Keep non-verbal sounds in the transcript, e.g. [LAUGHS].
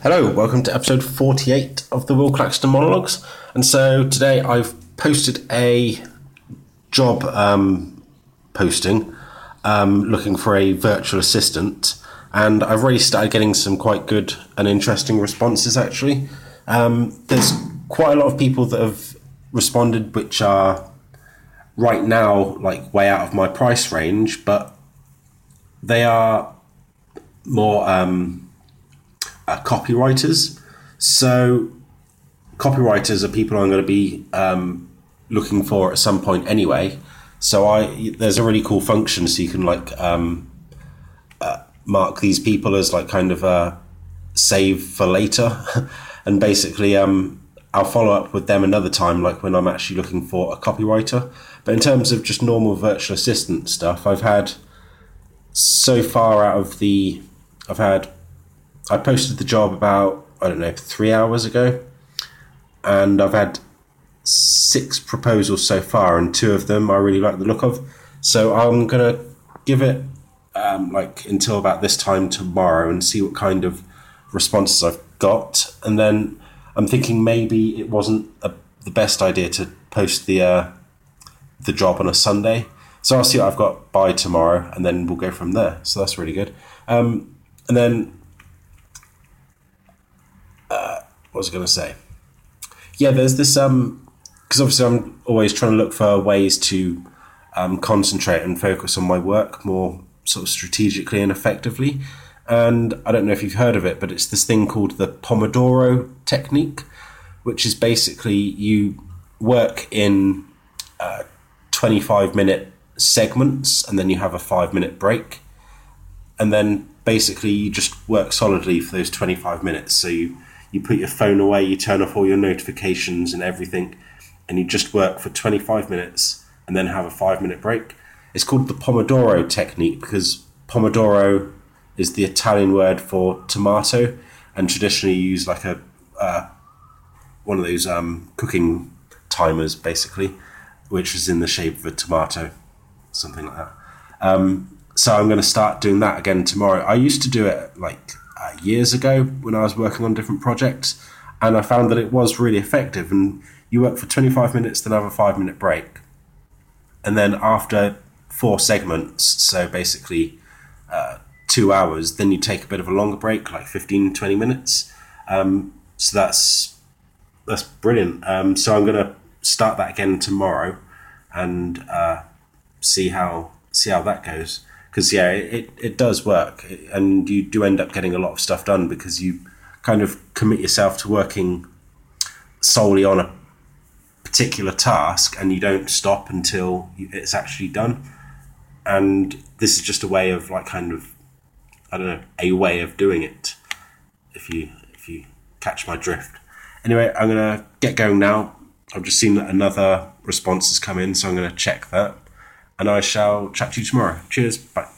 Hello, welcome to episode 48 of the Will Claxton Monologues. And so today I've posted a job um, posting um, looking for a virtual assistant, and I've already started getting some quite good and interesting responses actually. Um, there's quite a lot of people that have responded, which are right now like way out of my price range, but they are more um, uh, copywriters. So copywriters are people I'm going to be um, looking for at some point anyway. So I there's a really cool function so you can like um, uh, mark these people as like kind of a save for later, [LAUGHS] and basically um, I'll follow up with them another time, like when I'm actually looking for a copywriter. But in terms of just normal virtual assistant stuff, I've had so far out of the I've had I posted the job about I don't know three hours ago, and I've had six proposals so far, and two of them I really like the look of. So I'm gonna give it um, like until about this time tomorrow and see what kind of responses I've got, and then I'm thinking maybe it wasn't a, the best idea to post the uh, the job on a Sunday. So I'll see what I've got by tomorrow, and then we'll go from there. So that's really good. Um, and then, uh, what was I going to say? Yeah, there's this um, because obviously I'm always trying to look for ways to um, concentrate and focus on my work more sort of strategically and effectively. And I don't know if you've heard of it, but it's this thing called the Pomodoro technique, which is basically you work in uh, 25 minute segments and then you have a five minute break. And then basically you just work solidly for those 25 minutes. So you, you put your phone away, you turn off all your notifications and everything, and you just work for 25 minutes and then have a five minute break. It's called the Pomodoro technique because Pomodoro is the Italian word for tomato, and traditionally you use like a uh, one of those um, cooking timers, basically, which is in the shape of a tomato, something like that. Um, so I'm going to start doing that again tomorrow. I used to do it like years ago when I was working on different projects, and I found that it was really effective. And you work for 25 minutes, then have a five minute break, and then after four segments, so basically. Uh, two hours, then you take a bit of a longer break, like 15, 20 minutes. Um, so that's that's brilliant. Um, so I'm going to start that again tomorrow and uh, see how see how that goes. Because yeah, it, it does work, and you do end up getting a lot of stuff done because you kind of commit yourself to working solely on a particular task, and you don't stop until it's actually done. And this is just a way of like kind of I don't know, a way of doing it. If you if you catch my drift. Anyway, I'm gonna get going now. I've just seen that another response has come in, so I'm gonna check that, and I shall chat to you tomorrow. Cheers. Bye.